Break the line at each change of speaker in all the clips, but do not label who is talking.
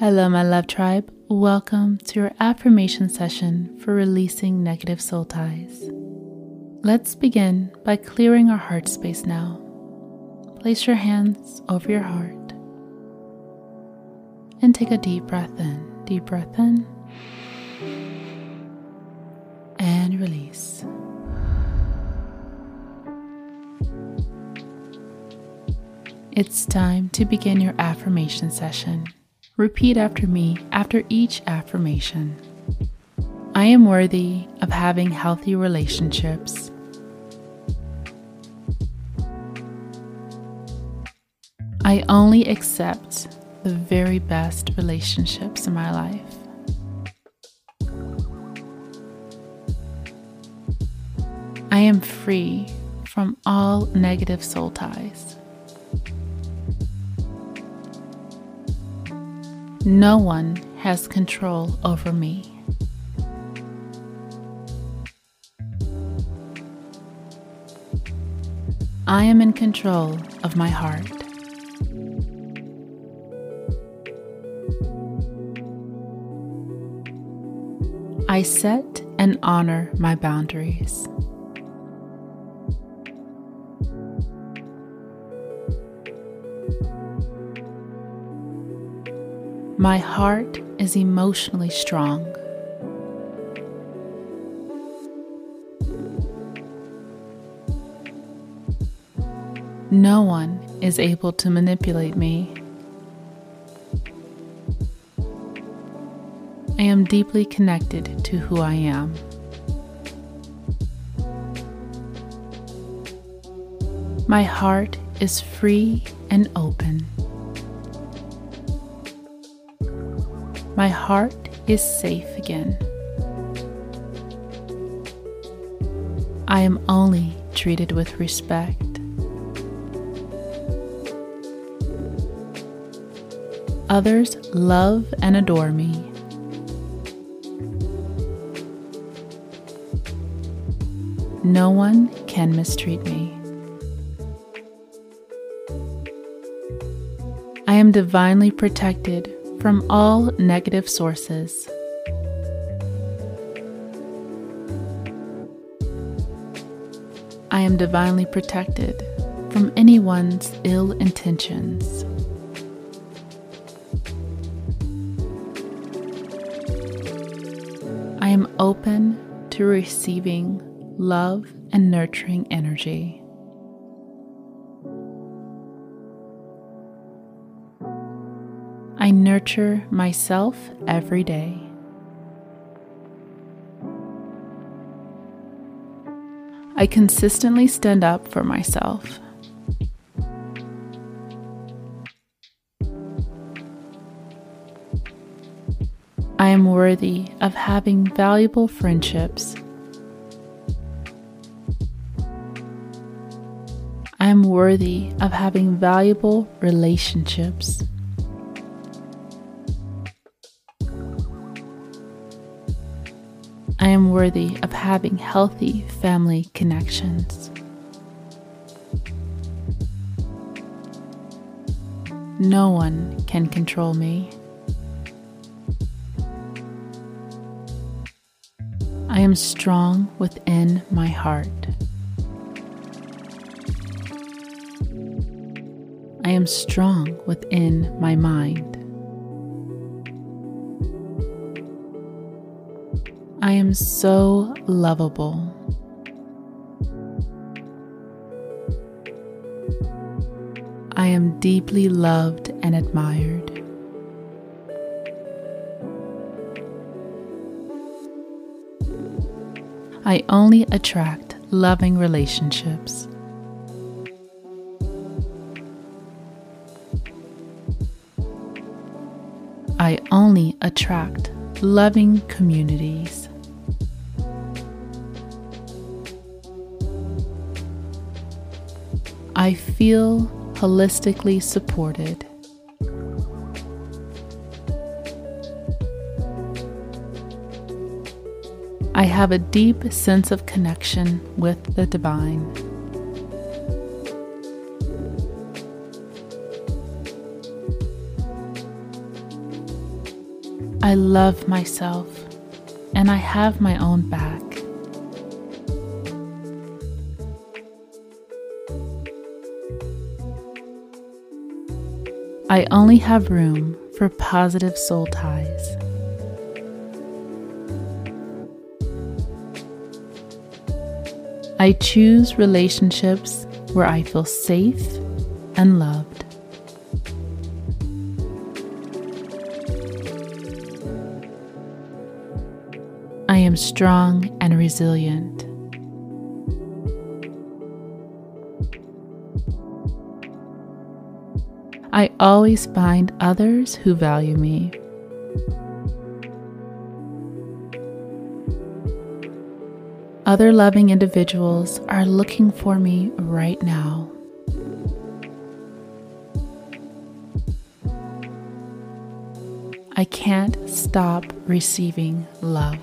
Hello, my love tribe. Welcome to your affirmation session for releasing negative soul ties. Let's begin by clearing our heart space now. Place your hands over your heart and take a deep breath in. Deep breath in and release. It's time to begin your affirmation session. Repeat after me after each affirmation. I am worthy of having healthy relationships. I only accept the very best relationships in my life. I am free from all negative soul ties. No one has control over me. I am in control of my heart. I set and honor my boundaries. My heart is emotionally strong. No one is able to manipulate me. I am deeply connected to who I am. My heart is free and open. My heart is safe again. I am only treated with respect. Others love and adore me. No one can mistreat me. I am divinely protected from all negative sources. I am divinely protected from anyone's ill intentions. I am open to receiving love and nurturing energy. Nurture myself every day. I consistently stand up for myself. I am worthy of having valuable friendships. I am worthy of having valuable relationships. I am worthy of having healthy family connections. No one can control me. I am strong within my heart. I am strong within my mind. I am so lovable. I am deeply loved and admired. I only attract loving relationships. I only attract loving communities. I feel holistically supported. I have a deep sense of connection with the divine. I love myself and I have my own back. I only have room for positive soul ties. I choose relationships where I feel safe and loved. I am strong and resilient. I always find others who value me. Other loving individuals are looking for me right now. I can't stop receiving love.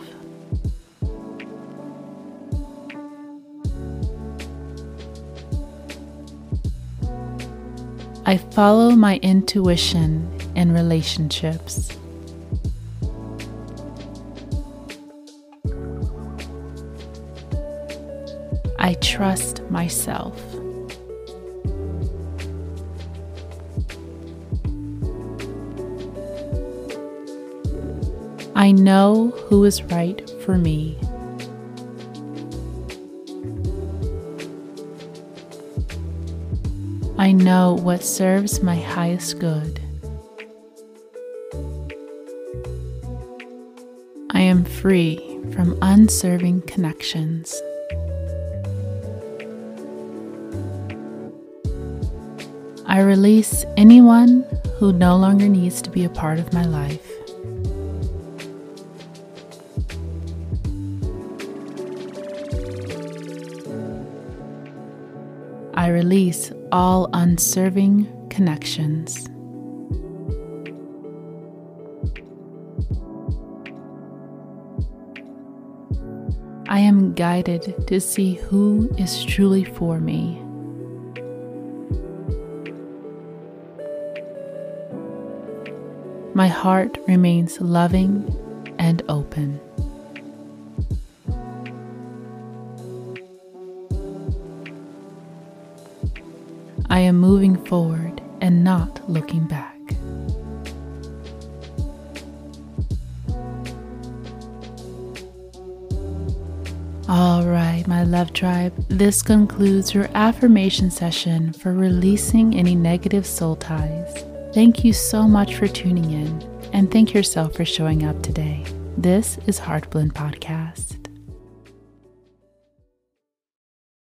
I follow my intuition in relationships. I trust myself. I know who is right for me. Know what serves my highest good. I am free from unserving connections. I release anyone who no longer needs to be a part of my life. I release all unserving connections. I am guided to see who is truly for me. My heart remains loving and open. I am moving forward and not looking back. All right, my love tribe, this concludes your affirmation session for releasing any negative soul ties. Thank you so much for tuning in, and thank yourself for showing up today. This is Heart Blend Podcast.